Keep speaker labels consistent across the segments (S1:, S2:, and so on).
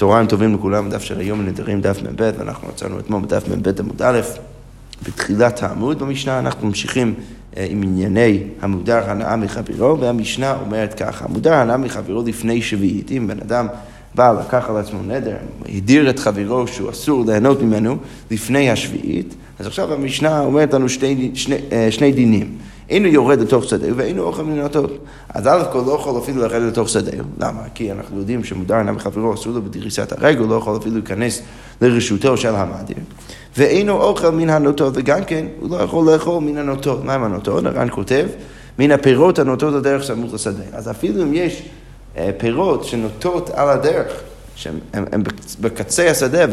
S1: צהריים טובים לכולם, דף של היום נדרים דף מ"ב, ואנחנו מצאנו אתמול בדף מ"ב עמוד א', בתחילת העמוד במשנה אנחנו ממשיכים אה, עם ענייני המודר הנאה מחברו, והמשנה אומרת ככה, המודר הנאה מחברו לפני שביעית, אם בן אדם בא, לקח על עצמו נדר, הדיר את חברו שהוא אסור ליהנות ממנו לפני השביעית, אז עכשיו המשנה אומרת לנו שני, שני, אה, שני דינים. אינו יורד לתוך שדהו ואינו אוכל מן הנוטות. אז א' כל לא יכול אפילו לרדת לתוך שדהו. למה? כי אנחנו יודעים שמודר עיניו מחברו אסור לו בדריסת הרגל, לא יכול אפילו להיכנס לרשותו של המדיר. ואינו אוכל מן הנוטות, וגם כן, הוא לא יכול לאכול מן הנוטות. מה עם הנוטות? הר"ן כותב, מן הפירות הנוטות הדרך סמוך לשדה. אז אפילו אם יש אה, פירות שנוטות על הדרך, הם בקצה השדה,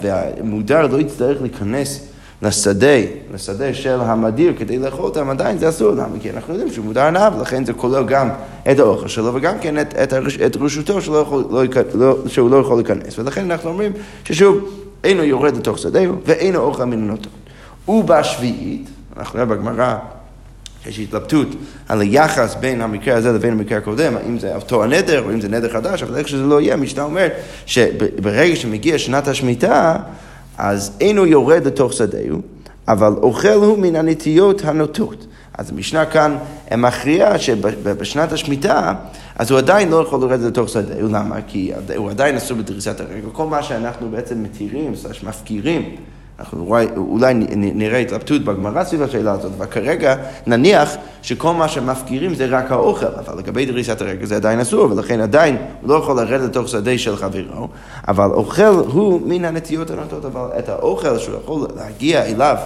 S1: והמודר לא יצטרך להיכנס לשדה, לשדה של המדיר כדי לאכול אותם, עדיין זה אסור למה? כי אנחנו יודעים שהוא מודר הנאה, ולכן זה כולל גם את האוכל שלו וגם כן את, את, הרש, את רשותו שלא יכול, לא, לא, שהוא לא יכול להיכנס. ולכן אנחנו אומרים ששוב, אינו יורד לתוך שדהו ואינו אוכל מן הנוטות. ובשביעית, אנחנו נראה בגמרא יש התלבטות על היחס בין המקרה הזה לבין המקרה הקודם, האם זה אותו הנדר או אם זה נדר חדש, אבל איך שזה לא יהיה, המשנה אומרת שברגע שמגיע שנת השמיטה, אז אינו יורד לתוך שדהו, אבל אוכל הוא מן הנטיות הנוטות. אז המשנה כאן מכריעה שבשנת השמיטה, אז הוא עדיין לא יכול לרדת לתוך שדהו, למה? כי הוא עדיין אסור בדריסת הרגל. כל מה שאנחנו בעצם מתירים, מפקירים, אנחנו אולי, אולי נראה התלבטות בגמרא סביב השאלה הזאת, אבל כרגע נניח שכל מה שמפקירים זה רק האוכל, אבל לגבי דריסת הרגל זה עדיין אסור, ולכן עדיין הוא לא יכול לרדת לתוך שדה של חברו, אבל אוכל הוא מן הנטיות הנוטות, אבל את האוכל שהוא יכול להגיע אליו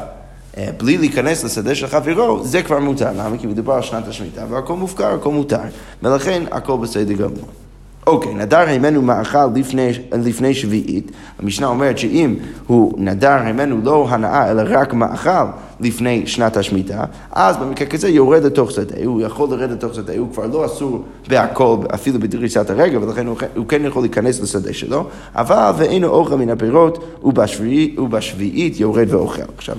S1: אה, בלי להיכנס לשדה של חברו, זה כבר מותר. למה? כי מדובר על שנת השמיטה, והכל מופקר, הכל מותר, ולכן הכל בסדר גמור. אוקיי, נדר הימנו מאכל לפני, לפני שביעית, המשנה אומרת שאם הוא נדר הימנו לא הנאה אלא רק מאכל לפני שנת השמיטה, אז במקרה כזה יורד לתוך שדה, הוא יכול לרדת לתוך שדה, הוא כבר לא אסור בהכל, אפילו בדריסת הרגע, ולכן הוא, הוא כן יכול להיכנס לשדה שלו, אבל ואינו אוכל מן הפירות, ובשביעית יורד ואוכל. עכשיו,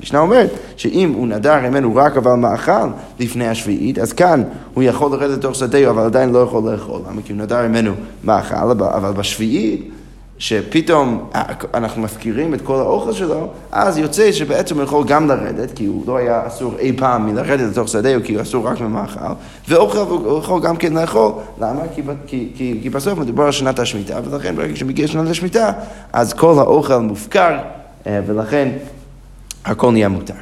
S1: המשנה אומרת שאם הוא נדר ממנו רק אבל מאכל לפני השביעית, אז כאן הוא יכול לרדת לתוך שדה, אבל עדיין לא יכול לאכול. למה? כי הוא נדר ממנו מאכל, אבל בשביעית... שפתאום אנחנו מפקירים את כל האוכל שלו, אז יוצא שבעצם הוא יכול גם לרדת, כי הוא לא היה אסור אי פעם מלרדת לתוך שדה, כי הוא אסור רק ממאכל, ואוכל הוא יכול גם כן לאכול. למה? כי, כי, כי, כי בסוף מדובר על שנת השמיטה, ולכן ברגע שמגיע שנת השמיטה, אז כל האוכל מופקר, אה, ולכן הכל נהיה מותר.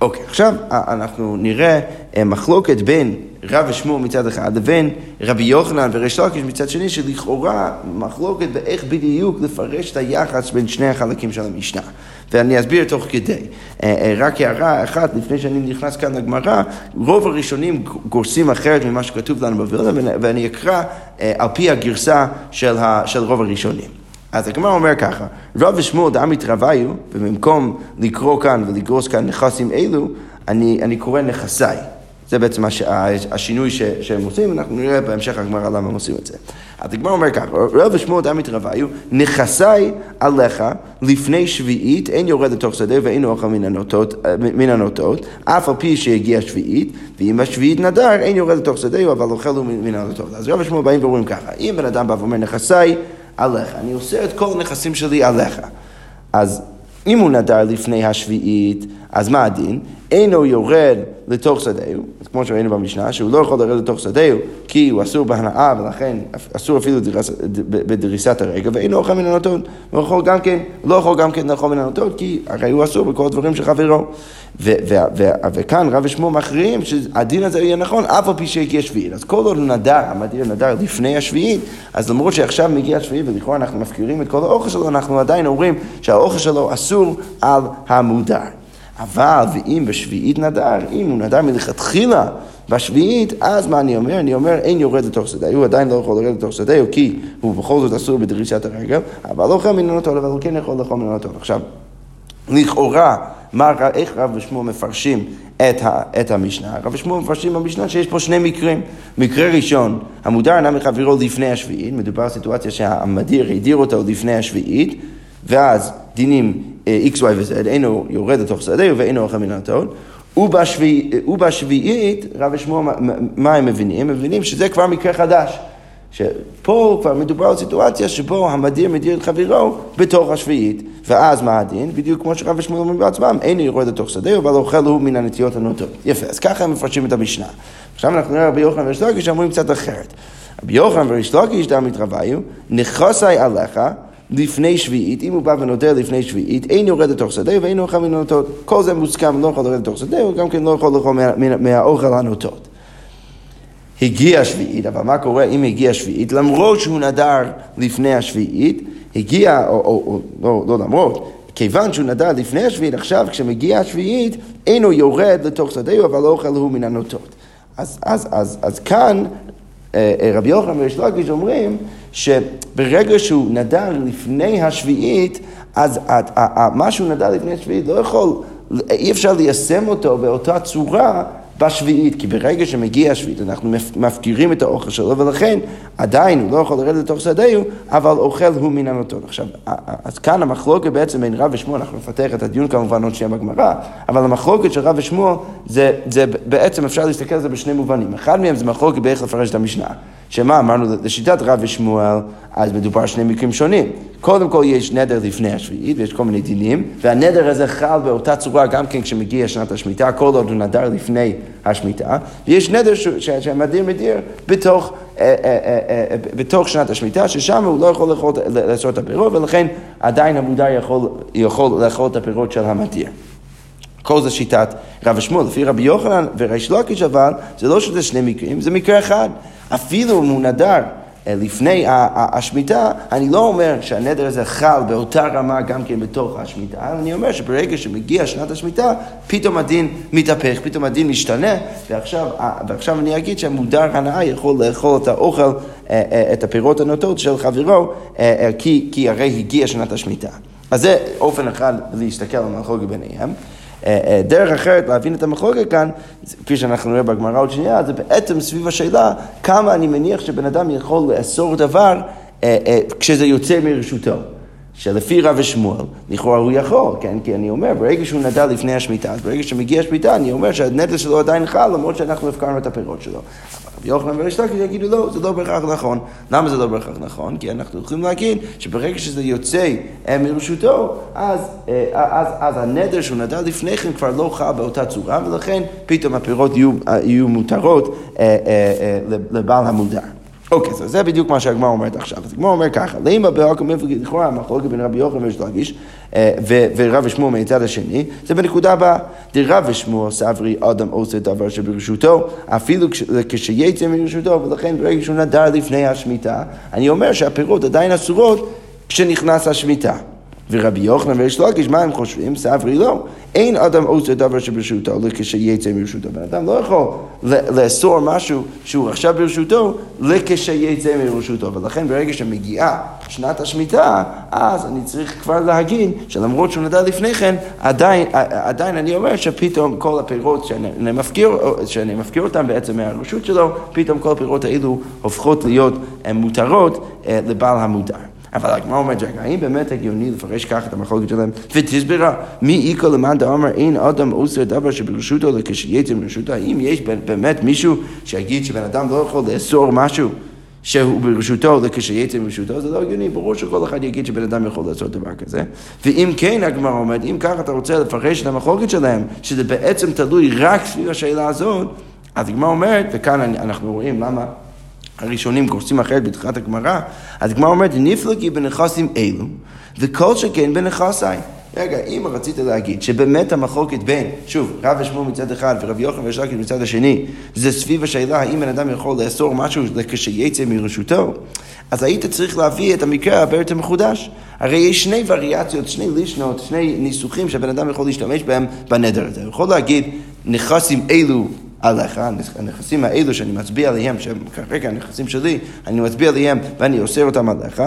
S1: אוקיי, עכשיו אנחנו נראה אה, מחלוקת בין רב ושמואל מצד אחד לבין רבי יוחנן וריש לקיש מצד שני, שלכאורה מחלוקת באיך בדיוק לפרש את היחס בין שני החלקים של המשנה. ואני אסביר תוך כדי. אה, אה, רק הערה אחת, לפני שאני נכנס כאן לגמרא, רוב הראשונים גורסים אחרת ממה שכתוב לנו בווילנה, ואני אקרא על פי הגרסה של, רוב הראשונים. אז הגמרא אומר ככה, רב ושמואל דעמית רביו, ובמקום לקרוא כאן ולגרוס כאן נכסים אלו, אני, אני קורא נכסיי. זה בעצם הש, השינוי ש, שהם עושים, אנחנו נראה בהמשך הגמרא למה הם עושים את זה. אז הגמרא אומר ככה, רב ושמואל דעמית רביו, נכסיי עליך לפני שביעית, אין יורד לתוך שדה ואין אוכל מן הנוטות, מן הנוטות, אף על פי שהגיע שביעית, ואם השביעית נדר, אין יורד לתוך שדה, אבל אוכל מן הנוטות. אז רב ושמואל באים ואומרים ככה, אם בן אדם בא ואומר נכסיי, עליך. אני עושה את כל הנכסים שלי עליך. אז אם הוא נדר לפני השביעית, אז מה הדין? אינו יורד לתוך שדהו, כמו שראינו במשנה, שהוא לא יכול לרדת לתוך שדהו כי הוא אסור בהנאה ולכן אסור אפילו דריס, בדריסת הרגע, ואינו אוכל מן הנוטות. הוא גם כן, לא יכול גם כן לאכול מן הנוטות כי הרי הוא אסור בכל הדברים של חברו. וכאן רב ושמו מכריעים שהדין הזה יהיה נכון אף על פי שהגיע שביעית. אז כל עוד נדר, המדיר נדר לפני השביעית, אז למרות שעכשיו מגיע השביעית ולכאורה אנחנו מפקירים את כל האוכל שלו, אנחנו עדיין אומרים שהאוכל שלו אסור על המודר. אבל ואם בשביעית נדר, אם הוא נדר מלכתחילה בשביעית, אז מה אני אומר? אני אומר אין יורד לתוך שדה, הוא עדיין לא יכול לרדת לתוך שדה, כי הוא בכל זאת אסור בדרישת הרגל, אבל לא מן הנוטות, אבל הוא כן יכול לאכול מן הנוטות. עכשיו, לכאורה, מה, איך רב ושמואל מפרשים את, ה, את המשנה? רב ושמואל מפרשים במשנה שיש פה שני מקרים. מקרה ראשון, המודר אינה מחברו לפני השביעית, מדובר על סיטואציה שהמדיר הדיר אותו לפני השביעית, ואז דינים x, y ו-z, אינו יורד לתוך שדה ואינו אוכל מן הטון. ובשביעית, רב ושמואל, מה הם מבינים? הם מבינים שזה כבר מקרה חדש. שפה כבר מדובר על סיטואציה שבו המדיר מדיר את חברו בתוך השביעית, ואז מה הדין? בדיוק כמו שרב ושמואל אומרים בעצמם, אין יורד לתוך שדה, אבל אוכל הוא מן הנטיות הנוטות. יפה, אז ככה הם מפרשים את המשנה. עכשיו אנחנו נראה רבי יוחנן וריש לקיש שאומרים קצת אחרת. רבי יוחנן וריש לקיש דם מתרוויו, נכסי עליך לפני שביעית, אם הוא בא ונודר לפני שביעית, אין יורד לתוך שדה ואין אוכל מן הנוטות. כל זה מוסכם, לא יכול לרדת לתוך שדה, וגם כן לא יכול לאכול מהאוכל הנוטות. הגיע שביעית, אבל מה קורה אם הגיע שביעית? למרות שהוא נדר לפני השביעית, הגיע, או, או, או לא, לא למרות, כיוון שהוא נדר לפני השביעית, עכשיו כשמגיע השביעית, אינו יורד לתוך שדהו, אבל אוכל הוא מן הנוטות. אז, אז, אז, אז כאן אה, אה, רבי יוחנן וריש לקיש אומרים שברגע שהוא נדר לפני השביעית, אז מה שהוא נדר לפני השביעית לא יכול, אי אפשר ליישם אותו באותה צורה בשביעית, כי ברגע שמגיע השביעית אנחנו מפקירים את האוכל שלו, ולכן עדיין הוא לא יכול לרדת לתוך שדהו, אבל אוכל הוא מן הנותון. עכשיו, אז כאן המחלוקת בעצם בין רב ושמואל, אנחנו נפתח את הדיון כמובן עוד שנייה בגמרא, אבל המחלוקת של רב ושמואל, זה, זה בעצם אפשר להסתכל על זה בשני מובנים. אחד מהם זה מחלוקת באיך לפרש את המשנה. שמה אמרנו, לשיטת רב ושמואל, אז מדובר שני מקרים שונים. קודם כל יש נדר לפני השביעית, ויש כל מיני דינים, והנדר הזה חל באותה צורה גם כן כשמגיע שנת השמיטה, כל עוד הוא נדר לפני השמיטה, ויש נדר שהמדיר מדיר בתוך, אה, אה, אה, בתוך שנת השמיטה, ששם הוא לא יכול לאכול, לעשות את הפירות, ולכן עדיין המודר יכול, יכול לאכול את הפירות של המדיר. כל זה שיטת רב ושמואל. לפי רבי יוחנן וריש לקיש אבל, זה לא שזה שני מקרים, זה מקרה אחד. אפילו אם הוא נדר אה, לפני השמיטה, אני לא אומר שהנדר הזה חל באותה רמה גם כן בתוך השמיטה, אני אומר שברגע שמגיע שנת השמיטה, פתאום הדין מתהפך, פתאום הדין משתנה, ועכשיו, אה, ועכשיו אני אגיד שהמודר הנאה יכול לאכול את האוכל, אה, את הפירות הנוטות של חברו, כי, כי הרי הגיע שנת השמיטה. אז זה אופן אחד להסתכל על המחלוקת ביניהם. אה, אה, דרך אחרת להבין את המחלוקת כאן, כפי שאנחנו נראה בגמרא עוד שנייה, זה בעצם סביב השאלה כמה אני מניח שבן אדם יכול לאסור דבר אה, כשזה יוצא מרשותו. שלפי רב ושמואל, לכאורה הוא יכול, כן? כי אני אומר, ברגע שהוא נדע לפני השמיטה, אז ברגע שמגיע השמיטה, אני אומר שהנטל שלו עדיין חל, למרות שאנחנו הפקרנו את הפירות שלו. רבי יוחנן וריש לקיש יגידו לא, זה לא בהכרח נכון. למה זה לא בהכרח נכון? כי אנחנו יכולים להגיד שברגע שזה יוצא אה, מרשותו, אז, אה, אז, אז הנדר שהוא נדר לפני כן כבר לא חל באותה צורה, ולכן פתאום הפירות יהיו, אה, יהיו מותרות לבעל המודר. אוקיי, זה בדיוק מה שהגמרא אומרת עכשיו. אז הגמרא אומר ככה, לימה באוקם מפלגת לכאורה, המחלוקת בין רבי יוחנן וריש לקיש ורב ושמואל מהצד השני, זה בנקודה הבאה. דרב ושמואל סברי אדם עושה דבר שברשותו, אפילו כשיצא מרשותו, ולכן ברגע שהוא נדר לפני השמיטה, אני אומר שהפירות עדיין אסורות כשנכנס השמיטה. ורבי יוחנן וריש לקיש, מה הם חושבים? סברי לא. אין אדם עושה דבר שברשותו לכשיצא מרשותו. בן אדם לא יכול לאסור משהו שהוא עכשיו ברשותו לכשיצא מרשותו. ולכן ברגע שמגיעה שנת השמיטה, אז אני צריך כבר להגיד שלמרות שהוא נדע לפני כן, עדיין, עדיין אני אומר שפתאום כל הפירות שאני מפקיר, שאני מפקיר אותם בעצם מהרשות שלו, פתאום כל הפירות האלו הופכות להיות מותרות אה, לבעל המודר. אבל הגמרא אומרת, רגע, האם באמת הגיוני לפרש ככה את המחלוקת שלהם? ותסבירה, מי איכו למאן דאמר אין אדם עושה דבר שברשותו לכשיצא מרשותו? האם יש באמת מישהו שיגיד שבן אדם לא יכול לאסור משהו? שהוא ברשותו לכשיצא מרשותו, זה לא הגיוני, ברור שכל אחד יגיד שבן אדם יכול לעשות דבר כזה. ואם כן, הגמרא אומרת, אם ככה אתה רוצה לפרש את המחלוקת שלהם, שזה בעצם תלוי רק סביב השאלה הזאת, אז הגמרא אומרת, וכאן אנחנו רואים למה הראשונים קורסים אחרת בתחילת הגמרא, אז הגמרא אומרת, נפלגי בנכסים אלו, וכל שכן בנכסי. רגע, אם רצית להגיד שבאמת המחלוקת בין, שוב, רב ושמואל מצד אחד ורב יוחנן לקיש מצד השני, זה סביב השאלה האם בן אדם יכול לאסור משהו כשיצא מרשותו, אז היית צריך להביא את המקרה הרבה יותר מחודש. הרי יש שני וריאציות, שני לישנות, שני ניסוחים שהבן אדם יכול להשתמש בהם בנדר הזה. הוא יכול להגיד, נכסים אלו עליך, הנכסים האלו שאני מצביע עליהם, שהם כרגע הנכסים שלי, אני מצביע עליהם ואני אוסר אותם עליך,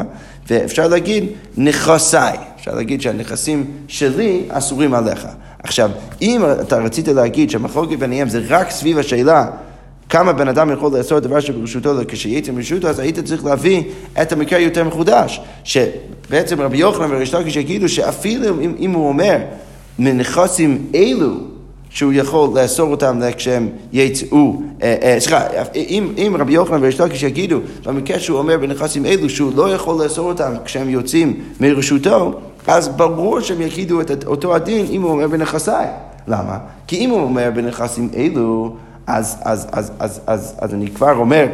S1: ואפשר להגיד נכסיי, אפשר להגיד שהנכסים שלי אסורים עליך. עכשיו, אם אתה רצית להגיד שהמחלוקת ביניהם זה רק סביב השאלה כמה בן אדם יכול לעשות דבר שברשותו כשיצא מרשותו, אז היית צריך להביא את המקרה יותר מחודש. שבעצם רבי יוחנן וריש לקיש יגידו שאפילו אם, אם הוא אומר מנכסים אלו שהוא יכול לאסור אותם כשהם יצאו, אה, אה, סליחה, אם, אם רבי יוחנן וריש לקיש יגידו, במקרה שהוא אומר בנכסים אלו שהוא לא יכול לאסור אותם כשהם יוצאים מרשותו, אז ברור שהם יגידו את אותו הדין אם הוא אומר בנכסיי. למה? כי אם הוא אומר בנכסים אלו, אז, אז, אז, אז, אז, אז אני כבר אומר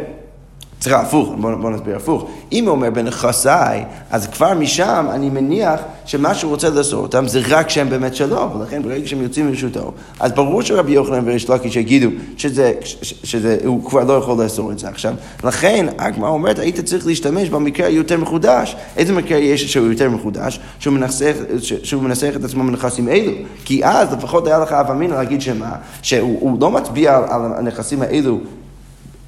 S1: סליחה, הפוך, בואו בוא נסביר הפוך. אם הוא אומר בנכסיי, אז כבר משם אני מניח שמה שהוא רוצה לאסור אותם זה רק שהם באמת שלו, ולכן ברגע שהם יוצאים מרשותו, אז ברור שרבי יוחנן וריש לקיש יגידו שזה, שזה, הוא כבר לא יכול לאסור את זה עכשיו. לכן, הגמרא אומרת, היית צריך להשתמש במקרה היותר מחודש. איזה מקרה יש שהוא יותר מחודש? שהוא מנסח, שהוא מנסח את עצמו בנכסים אלו. כי אז לפחות היה לך אב אמינא להגיד שמה? שהוא לא מצביע על הנכסים האלו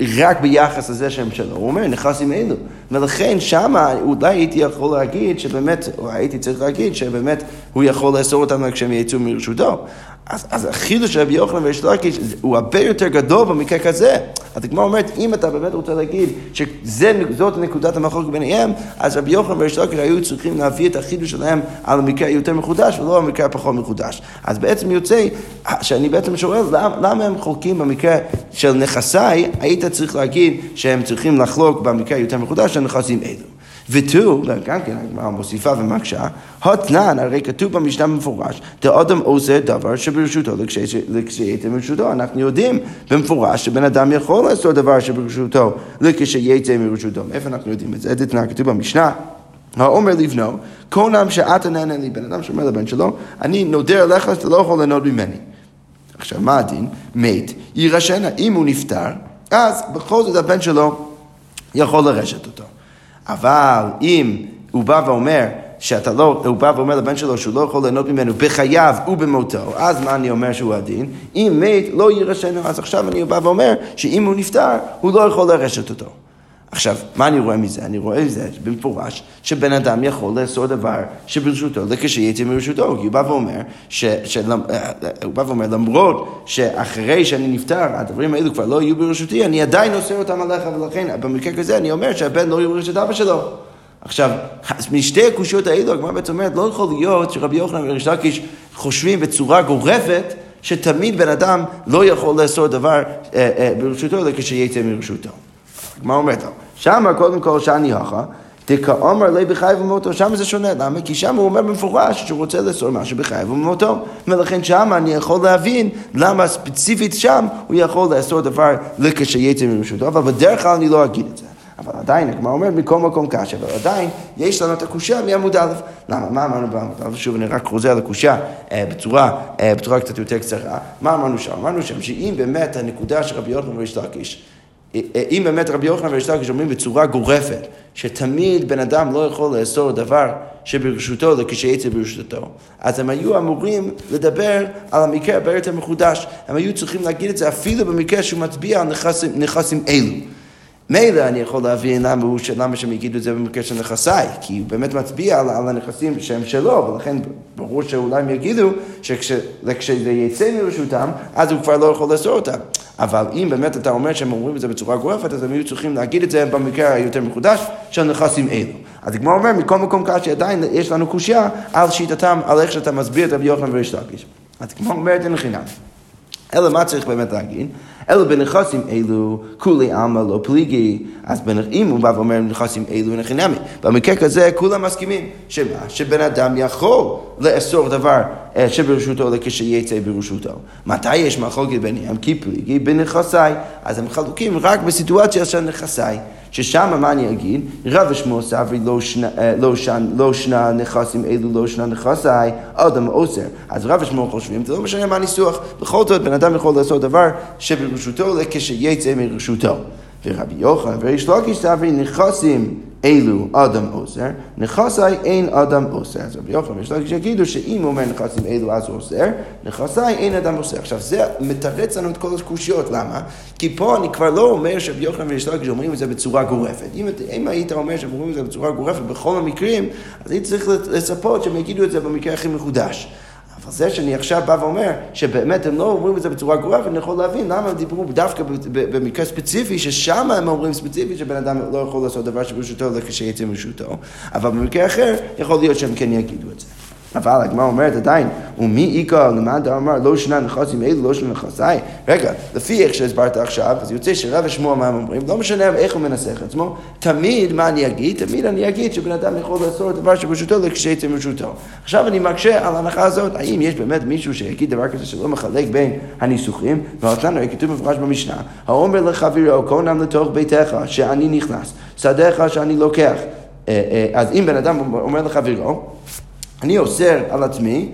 S1: רק ביחס לזה שהם שלו, הוא אומר, נכנסים אלו. ולכן שמה אולי הייתי יכול להגיד שבאמת, או הייתי צריך להגיד שבאמת הוא יכול לאסור אותם כשהם יצאו מרשותו. אז, אז החידוש של רבי יוחנן ויש לקיש הוא הרבה יותר גדול במקרה כזה. אז הגמרא אומרת, אם אתה באמת רוצה להגיד שזאת נקודת המחלוקת ביניהם, אז רבי יוחנן ויש לקיש היו צריכים להביא את החידוש שלהם על המקרה היותר מחודש ולא על המקרה הפחות מחודש. אז בעצם יוצא שאני בעצם שואל, למה, למה הם חולקים במקרה של נכסיי, היית צריך להגיד שהם צריכים לחלוק במקרה היותר מחודש של נכסים אלו. ותו, גם כן הגמרא מוסיפה ומקשה, התנן, הרי כתוב במשנה במפורש, דאדם עושה דבר שברשותו לכשייצא מרשותו. אנחנו יודעים במפורש שבן אדם יכול לעשות דבר שברשותו לכשייצא מרשותו. איפה אנחנו יודעים את זה? דתנא כתוב במשנה. האומר לבנו, קונם שאתה נהנה לי, בן אדם שאומר לבן שלו, אני נודר עליך שאתה לא יכול ליהנות ממני. עכשיו, מה הדין? מת, יירשנה. אם הוא נפטר, אז בכל זאת הבן שלו יכול לרשת אותו. אבל אם הוא בא ואומר שאתה לא, הוא בא ואומר לבן שלו שהוא לא יכול ליהנות ממנו בחייו ובמותו, אז מה אני אומר שהוא הדין? אם מת לא יירשנו, אז עכשיו אני בא ואומר שאם הוא נפטר, הוא לא יכול לרשת אותו. עכשיו, מה אני רואה מזה? אני רואה מזה במפורש שבן אדם יכול לעשות דבר שברשותו לכשיצא מרשותו. כי הוא בא ואומר, ש, שלמ, אה, הוא בא ואומר, למרות שאחרי שאני נפטר, הדברים האלו כבר לא יהיו ברשותי, אני עדיין עושה אותם עליך, ולכן במקרה כזה אני אומר שהבן לא יהיו ברשות אבא שלו. עכשיו, משתי הקושיות האלו, הגמרא בעצם אומרת, לא יכול להיות שרבי יוחנן וריש לקיש חושבים בצורה גורפת שתמיד בן אדם לא יכול לעשות דבר אה, אה, ברשותו אלא מרשותו. הגמרא אומרת שמה קודם כל שאני הכה, דכאומר לי בחייב ומותו, שם זה שונה, למה? כי שם הוא אומר במפורש שהוא רוצה לאסור משהו בחייב ומותו, ולכן שם אני יכול להבין למה ספציפית שם הוא יכול לאסור דבר לכשיצא מרשותו, אבל בדרך כלל אני לא אגיד את זה. אבל עדיין, הגמרא אומרת מכל מקום קשה, אבל עדיין יש לנו את הקושייה מעמוד א'. למה? מה אמרנו בעמוד א'? שוב, אני רק חוזר לקושייה אה, בצורה, אה, בצורה קצת יותר קצרה. מה אמרנו שם? אמרנו שם שאם באמת הנקודה של רבי יוחנן וריש לקיש אם באמת רבי יוחנן וריש לקיש אומרים בצורה גורפת, שתמיד בן אדם לא יכול לאסור דבר שברשותו לכשיצא ברשותו, אז הם היו אמורים לדבר על המקרה הרבה יותר מחודש. הם היו צריכים להגיד את זה אפילו במקרה שהוא מצביע על נכסים, נכסים אלו. מילא אני יכול להבין למה, הוא, למה שהם יגידו את זה במקרה של נכסיי, כי הוא באמת מצביע על, על הנכסים שהם שלו, ולכן ברור שאולי הם יגידו שכשזה יצא מרשותם, אז הוא כבר לא יכול לאסור אותם. אבל אם באמת אתה אומר שהם אומרים את זה בצורה גורפת, אז הם היו צריכים להגיד את זה במקרה היותר מחודש של נכסים אלו. אז הגמרא אומר, מכל מקום קשי עדיין יש לנו קושייה על שיטתם, על איך שאתה מסביר את רבי יוחנן וריש לקיש. אז הגמרא אומרת אין חינם. אלא מה צריך באמת להגיד? אלא בנכסים אלו, כולי עלמא לא פליגי, אז אם הוא בא ואומר בנכסים אלו אין חינמי. במקרה כזה כולם מסכימים, שמה? שבן אדם יכול לאסור דבר שברשותו לכשיצא ברשותו. מתי יש מחלוקת ביניהם? כי פליגי בנכסיי. אז הם חלוקים רק בסיטואציה של נכסיי. ששם מה אני אגיד? רב ושמו סברי לא, שנה, אה, לא, שנ, לא שנה נכסים אלו לא שנה נכסיי, אדם אוסר. אז רב ושמו חושבים, זה לא משנה מה הניסוח. בכל זאת, בן אדם יכול לעשות דבר שברשותו כשיצא מרשותו. ורבי יוחנן וריש לקיש סברי נכסים אלו אדם אוסר, נכסי אין אדם אוסר. אז רבי יוחנן וריש לקיש יגידו שאם הוא אומר נכסים אלו אז הוא אוסר, נכסי אין אדם אוסר. עכשיו זה מתרץ לנו את כל הקושיות, למה? כי פה אני כבר לא אומר שרבי יוחנן וריש לקיש אומרים את זה בצורה גורפת. אם, אם היית אומר שהם אומרים את זה בצורה גורפת בכל המקרים, אז הייתי צריך לצפות שהם יגידו את זה במקרה הכי מחודש. אבל זה שאני עכשיו בא ואומר שבאמת הם לא אומרים את זה בצורה גרועה, ואני יכול להבין למה הם דיברו דווקא במקרה ספציפי, ששם הם אומרים ספציפית שבן אדם לא יכול לעשות דבר שברשותו לא כשיצא מרשותו, אבל במקרה אחר יכול להיות שהם כן יגידו את זה. אבל הגמרא אומרת עדיין, ומי איכא למאן דאמר לא שנה נכסים אלו לא שנה נכסי? רגע, לפי איך שהסברת עכשיו, אז יוצא שרב ושמוע מה הם אומרים, לא משנה איך הוא מנסח את עצמו, תמיד מה אני אגיד? תמיד אני אגיד שבן אדם יכול לעשות דבר שברשותו לכשיצא מרשותו. עכשיו אני מקשה על ההנחה הזאת, האם יש באמת מישהו שיגיד דבר כזה שלא מחלק בין הניסוחים? הרי כתוב מפורש במשנה, האומר לחברו, כהנם לתוך ביתך, שאני נכנס, שדיך שאני לוקח. אה, אה, אז אם בן אדם אומר לחברו, אני אוסר על עצמי,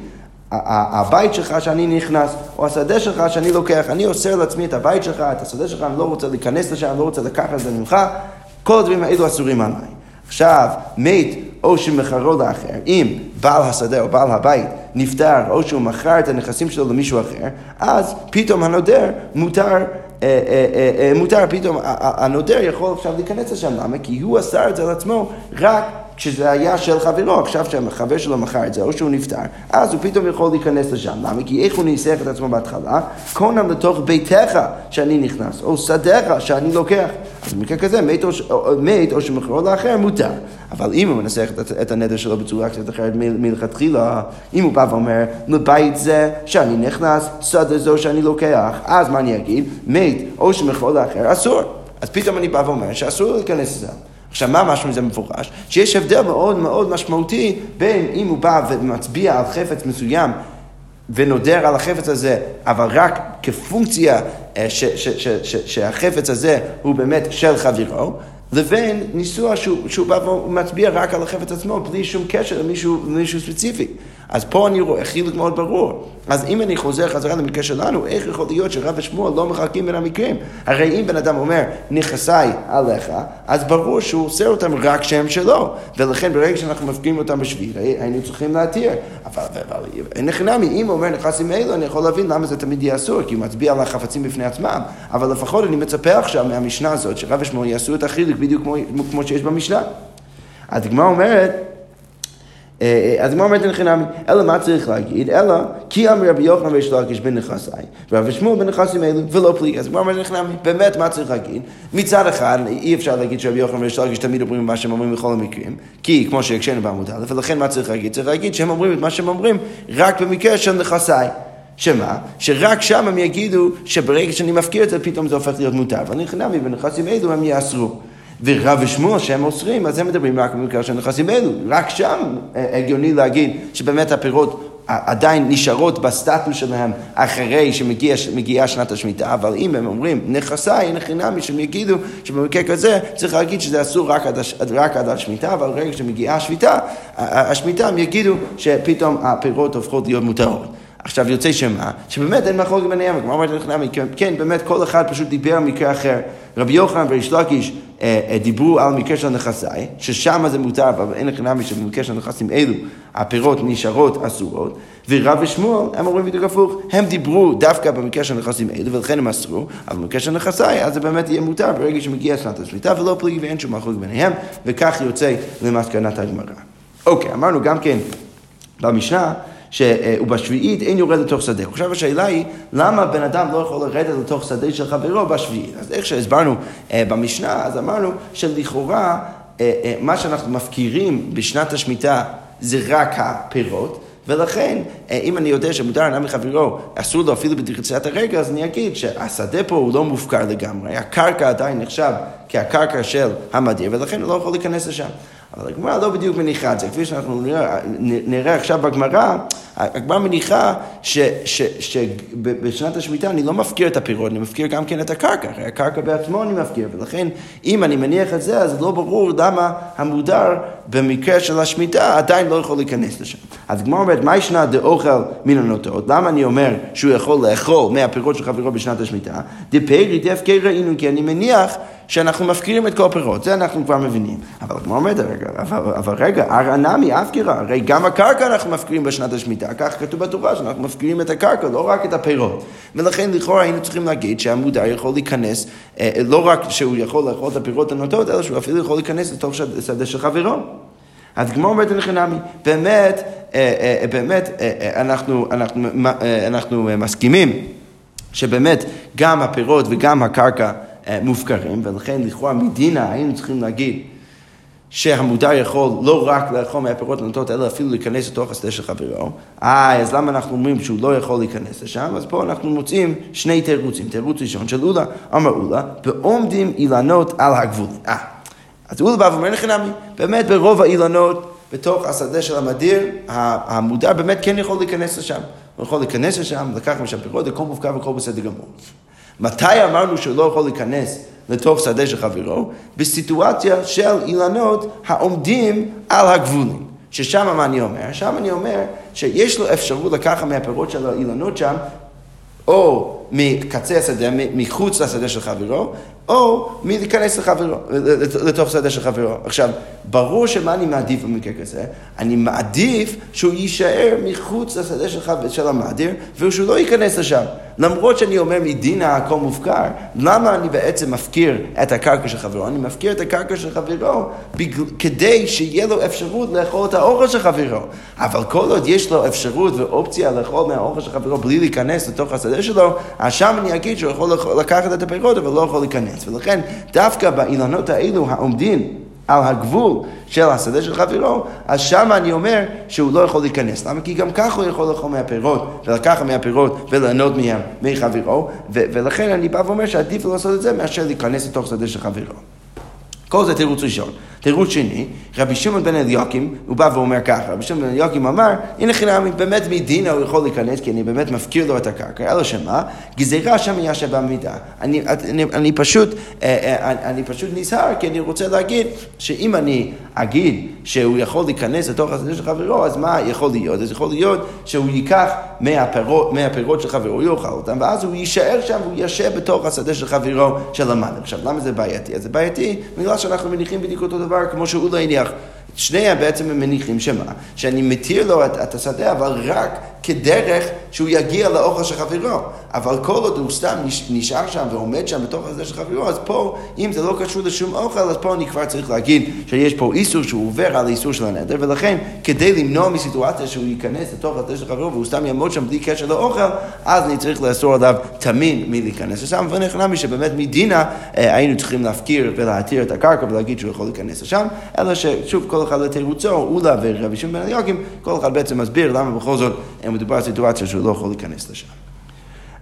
S1: הבית שלך שאני נכנס, או השדה שלך שאני לוקח, אני אוסר על עצמי את הבית שלך, את השדה שלך, אני לא רוצה להיכנס לשם, לא רוצה לקחת את זה ממך, כל הדברים האלו אסורים עליי. עכשיו, מת או שמכרו לאחר, אם בעל השדה או בעל הבית נפטר, או שהוא מכר את הנכסים שלו למישהו אחר, אז פתאום הנודר מותר אה, אה, אה, מותר פתאום, הנודר יכול עכשיו להיכנס לשם, למה? כי הוא אסר את זה על עצמו רק כשזה היה של חברו, עכשיו שהחבר שלו מכר את זה, או שהוא נפטר, אז הוא פתאום יכול להיכנס לשם. למה? כי איך הוא ניסח את עצמו בהתחלה? קונם לתוך ביתך שאני נכנס, או שדיך שאני לוקח. אז במקרה כזה, מת או, מת או שמכרו לאחר מותר. אבל אם הוא מנסח את, את הנדר שלו בצורה קצת אחרת מלכתחילה, אם הוא בא ואומר, לבית זה שאני נכנס, שדה זו שאני לוקח, אז מה אני אגיד? מת או שמכרו לאחר, אסור. אז פתאום אני בא ואומר שאסור להיכנס לזה. עכשיו, מה משהו מזה מפורש? שיש הבדל מאוד מאוד משמעותי בין אם הוא בא ומצביע על חפץ מסוים ונודר על החפץ הזה, אבל רק כפונקציה אה, ש, ש, ש, ש, שהחפץ הזה הוא באמת של חברו, לבין ניסוח שהוא, שהוא בא ומצביע רק על החפץ עצמו, בלי שום קשר למישהו, למישהו ספציפי. אז פה אני רואה חילוק מאוד ברור. אז אם אני חוזר חזרה למקרה שלנו, איך יכול להיות שרב ושמואל לא מחלקים בין המקרים? הרי אם בן אדם אומר, נכסיי עליך, אז ברור שהוא עושה אותם רק שהם שלו. ולכן ברגע שאנחנו מפקיעים אותם בשביל, היינו צריכים להתיר. אבל, אבל אין לך נמי, אם הוא אומר נכסים אלו, אני יכול להבין למה זה תמיד יהיה אסור, כי הוא מצביע על החפצים בפני עצמם. אבל לפחות אני מצפה עכשיו מהמשנה הזאת, שרב ושמואל יעשו את החילוק בדיוק כמו, כמו שיש במשנה. הדגמר אומרת, אז מה אומרת אין חינמי? אלא מה צריך להגיד? אלא כי אמר רבי יוחנן ויש לקיש בן נכסי, ורבי שמואל בן נכסים אלו, ולא פליג. אז מה אומרת אין חינמי? באמת, מה צריך להגיד? מצד אחד, אי אפשר להגיד שרבי יוחנן ויש לקיש תמיד אומרים מה שהם אומרים בכל המקרים, כי כמו שהקשינו בעמוד א', ולכן מה צריך להגיד? צריך להגיד שהם אומרים את מה שהם אומרים רק במקרה של נכסי. שמה? שרק שם הם יגידו שברגע שאני מפקיר את זה, פתאום זה הופך להיות מותר. אבל נכנמי בנכסים אלו הם יאסרו. ורב ושמואל שהם אוסרים, אז הם מדברים רק במקרה של נכסים אלו. רק שם אה, הגיוני להגיד שבאמת הפירות עדיין נשארות בסטטוס שלהם אחרי שמגיעה שנת השמיטה, אבל אם הם אומרים נכסיי, אין חינמי שהם יגידו שבמקרה כזה צריך להגיד שזה אסור רק עד, רק עד השמיטה, אבל רגע שמגיעה השמיטה, השמיטה הם יגידו שפתאום הפירות הופכות להיות מותרות. עכשיו יוצא שמה? שבאמת אין מחלוקת ביניהם, כמו אמרתי לכם, כן, באמת כל אחד פשוט דיבר על מקרה אחר. רבי יוחנן וריש לקיש דיברו על מקרה של נכסי, ששם זה מותר, אבל אין לכם נמי שבמקרה של נכסים אלו הפירות נשארות אסורות, ורב ושמואל, הם אומרים בדיוק הפוך, הם דיברו דווקא במקרה של נכסים אלו, ולכן הם אסרו, אבל במקרה של נכסי, אז זה באמת יהיה מותר ברגע שמגיע שנת השליטה, ולא פליגי ואין שום מחלוקת ביניהם, וכך יוצא למסקנת הגמרא. אוקיי, אמרנו גם כן במשנה, שבשביעית אין יורד לתוך שדה. עכשיו השאלה היא, למה בן אדם לא יכול לרדת לתוך שדה של חברו בשביעית? אז איך שהסברנו אה, במשנה, אז אמרנו שלכאורה אה, אה, מה שאנחנו מפקירים בשנת השמיטה זה רק הפירות. ולכן, אם אני יודע שמותר אדם מחברו, אסור לו אפילו בדריצת הרגע, אז אני אגיד שהשדה פה הוא לא מופקר לגמרי, הקרקע עדיין נחשב כהקרקע של המדיר, ולכן הוא לא יכול להיכנס לשם. אבל הגמרא לא בדיוק מניחה את זה. כפי שאנחנו נראה, נראה עכשיו בגמרא, הגמרא מניחה שבשנת השמיטה אני לא מפקיר את הפירות, אני מפקיר גם כן את הקרקע. הרי הקרקע בעצמו אני מפקיר, ולכן אם אני מניח את זה, אז לא ברור למה המודר במקרה של השמיטה עדיין לא יכול להיכנס לשם. אז הגמרא אומרת, מה ישנה דאוכל מן הנוטות? למה אני אומר שהוא יכול לאכול מהפירות של חברו בשנת השמיטה? דפרי דפקי ראינו, כי אני מניח שאנחנו מפקירים את כל הפירות, זה אנחנו כבר מבינים. אבל הגמרא אומרת, אבל, אבל רגע, ארענמי אבקירה, הרי גם הקרקע אנחנו מפקירים בשנת השמיטה, כך כתוב בתורה שאנחנו מפקירים את הקרקע, לא רק את הפירות. ולכן לכאורה היינו צריכים להגיד שהמודר יכול להיכנס, אה, לא רק שהוא יכול לאכול את הפירות הנוטות, אלא שהוא אפילו יכול להיכנס לתוך שדה של חברו. אז גמור אומרת לחינמי, באמת, אה, אה, באמת, אנחנו, אנחנו, אנחנו מסכימים שבאמת גם הפירות וגם הקרקע מופקרים, ולכן לכאורה מדינה היינו צריכים להגיד שהמודר יכול לא רק לאכול מהפירות הנוטות, אלא אפילו להיכנס לתוך השדה של חברו. אה, אז למה אנחנו אומרים שהוא לא יכול להיכנס לשם? אז פה אנחנו מוצאים שני תירוצים. תירוץ ראשון של אולה, אמר אולה, ועומדים אילנות על הגבול. אה, אז אולה בא ואומר לכם נמי, באמת ברוב האילנות בתוך השדה של המדיר, המודר באמת כן יכול להיכנס לשם. הוא יכול להיכנס לשם, לקח משם פירות, הכל מופקע והכל בסדר גמור. מתי אמרנו שהוא לא יכול להיכנס לתוך שדה של חברו? בסיטואציה של אילנות העומדים על הגבולים. ששם מה אני אומר? שם אני אומר שיש לו אפשרות לקחת מהפירות של האילנות שם, או מקצה השדה, מחוץ לשדה של חברו, או מלהיכנס לחברו, לתוך שדה של חברו. עכשיו, ברור שמה אני מעדיף במקרה כזה? אני מעדיף שהוא יישאר מחוץ לשדה של, של המדיר, ושהוא לא ייכנס לשם. למרות שאני אומר מדינה הכל מופקר, למה אני בעצם מפקיר את הקרקע של חברו? אני מפקיר את הקרקע של חברו בגל... כדי שיהיה לו אפשרות לאכול את האוכל של חברו. אבל כל עוד יש לו אפשרות ואופציה לאכול מהאוכל של חברו בלי להיכנס לתוך השדה שלו, אז שם אני אגיד שהוא יכול לקחת את הפירות אבל לא יכול להיכנס. ולכן דווקא באילנות האלו העומדים על הגבול של השדה של חברו, אז שם אני אומר שהוא לא יכול להיכנס. למה? כי גם ככה הוא יכול לאכול מהפירות, ולקחת מהפירות וליהנות מהם מחברו, ולכן אני בא ואומר שעדיף לעשות את זה מאשר להיכנס לתוך שדה של חברו. כל זה תירוץ ראשון. תירוץ שני, רבי שמעון בן אליוקים, הוא בא ואומר ככה, רבי שמעון בן אליוקים אמר, הנה חינם, באמת מדינה הוא יכול להיכנס, כי אני באמת מפקיר לו את הקרקע, אלא שמה? גזירה שם ישב במידה. אני, אני, אני פשוט, אה, אה, אני פשוט נזהר, כי אני רוצה להגיד שאם אני אגיד שהוא יכול להיכנס לתוך השדה של חברו, אז מה יכול להיות? אז יכול להיות שהוא ייקח מהפירות, מהפירות של חברו, הוא יאכל אותם, ואז הוא יישאר שם והוא ישב בתוך השדה של חברו של המד. עכשיו, למה זה בעייתי? אז זה בעייתי בגלל שאנחנו מניחים בדיוק אותו דבר כמו שהוא לא הניח. שניהם בעצם הם מניחים שמה? שאני מתיר לו את, את השדה, אבל רק כדרך שהוא יגיע לאוכל של חברו. אבל כל עוד הוא סתם נשאר שם ועומד שם בתוך הזה של חברו, אז פה, אם זה לא קשור לשום אוכל, אז פה אני כבר צריך להגיד שיש פה איסור שהוא עובר על האיסור של הנדר, ולכן כדי למנוע מסיטואציה שהוא ייכנס לתוך הזה של חברו והוא סתם יעמוד שם בלי קשר לאוכל, אז אני צריך לאסור עליו תמיד מלהיכנס לשם, ונכנע שבאמת מדינה אה, היינו צריכים להפקיר ולהתיר את הקרקע ולהגיד שהוא יכול להיכנס לשם, אלא ששוב כל אחד לתירוצו, אולה ורבי שמעון בן אליוקים, כל אחד בעצם מסביר למה בכל זאת מדובר על סיטואציה שהוא לא יכול להיכנס לשם.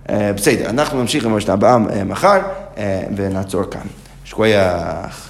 S1: בסדר, אנחנו נמשיך עם המשנה הבאה מחר ונעצור כאן. שכוייח.